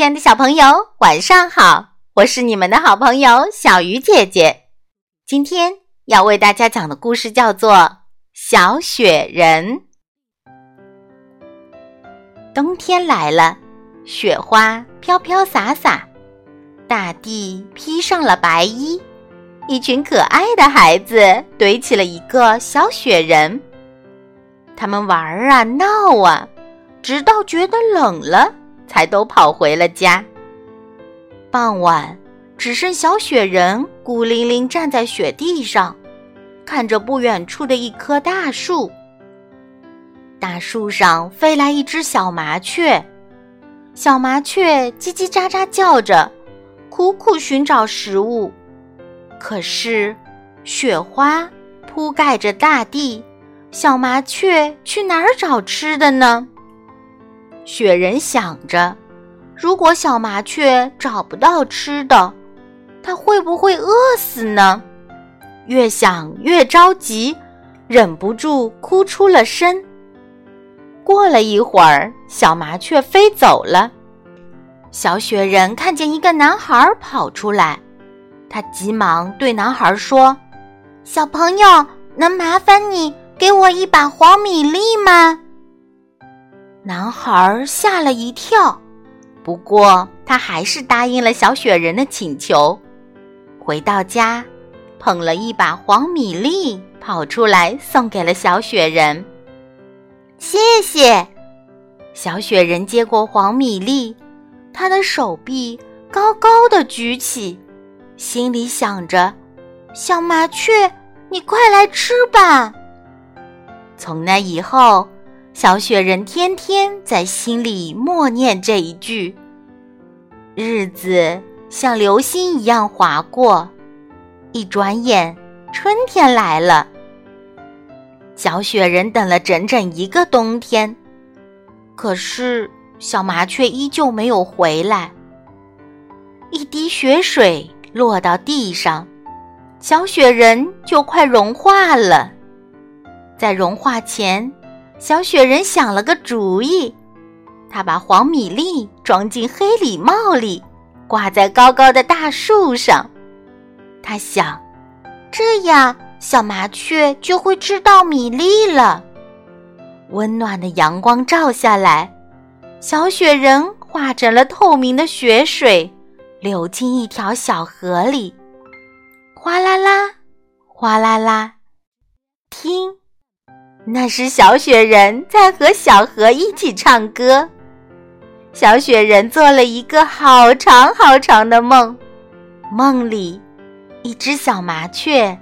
亲爱的小朋友，晚上好！我是你们的好朋友小鱼姐姐。今天要为大家讲的故事叫做《小雪人》。冬天来了，雪花飘飘洒洒，大地披上了白衣，一群可爱的孩子堆起了一个小雪人。他们玩啊闹啊，直到觉得冷了。才都跑回了家。傍晚，只剩小雪人孤零零站在雪地上，看着不远处的一棵大树。大树上飞来一只小麻雀，小麻雀叽叽喳喳叫着，苦苦寻找食物。可是，雪花铺盖着大地，小麻雀去哪儿找吃的呢？雪人想着，如果小麻雀找不到吃的，它会不会饿死呢？越想越着急，忍不住哭出了声。过了一会儿，小麻雀飞走了。小雪人看见一个男孩跑出来，他急忙对男孩说：“小朋友，能麻烦你给我一把黄米粒吗？”男孩吓了一跳，不过他还是答应了小雪人的请求。回到家，捧了一把黄米粒，跑出来送给了小雪人。谢谢，小雪人接过黄米粒，他的手臂高高的举起，心里想着：“小麻雀，你快来吃吧。”从那以后。小雪人天天在心里默念这一句。日子像流星一样划过，一转眼春天来了。小雪人等了整整一个冬天，可是小麻雀依旧没有回来。一滴雪水落到地上，小雪人就快融化了。在融化前。小雪人想了个主意，他把黄米粒装进黑礼帽里，挂在高高的大树上。他想，这样小麻雀就会吃到米粒了。温暖的阳光照下来，小雪人化成了透明的雪水，流进一条小河里，哗啦啦，哗啦啦，听。那是小雪人在和小河一起唱歌。小雪人做了一个好长好长的梦，梦里，一只小麻雀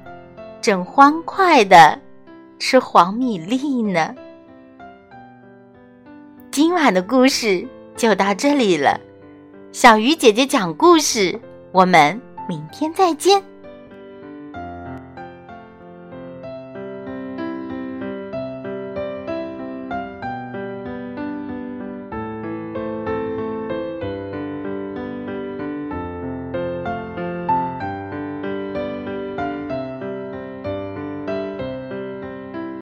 正欢快的吃黄米粒呢。今晚的故事就到这里了，小鱼姐姐讲故事，我们明天再见。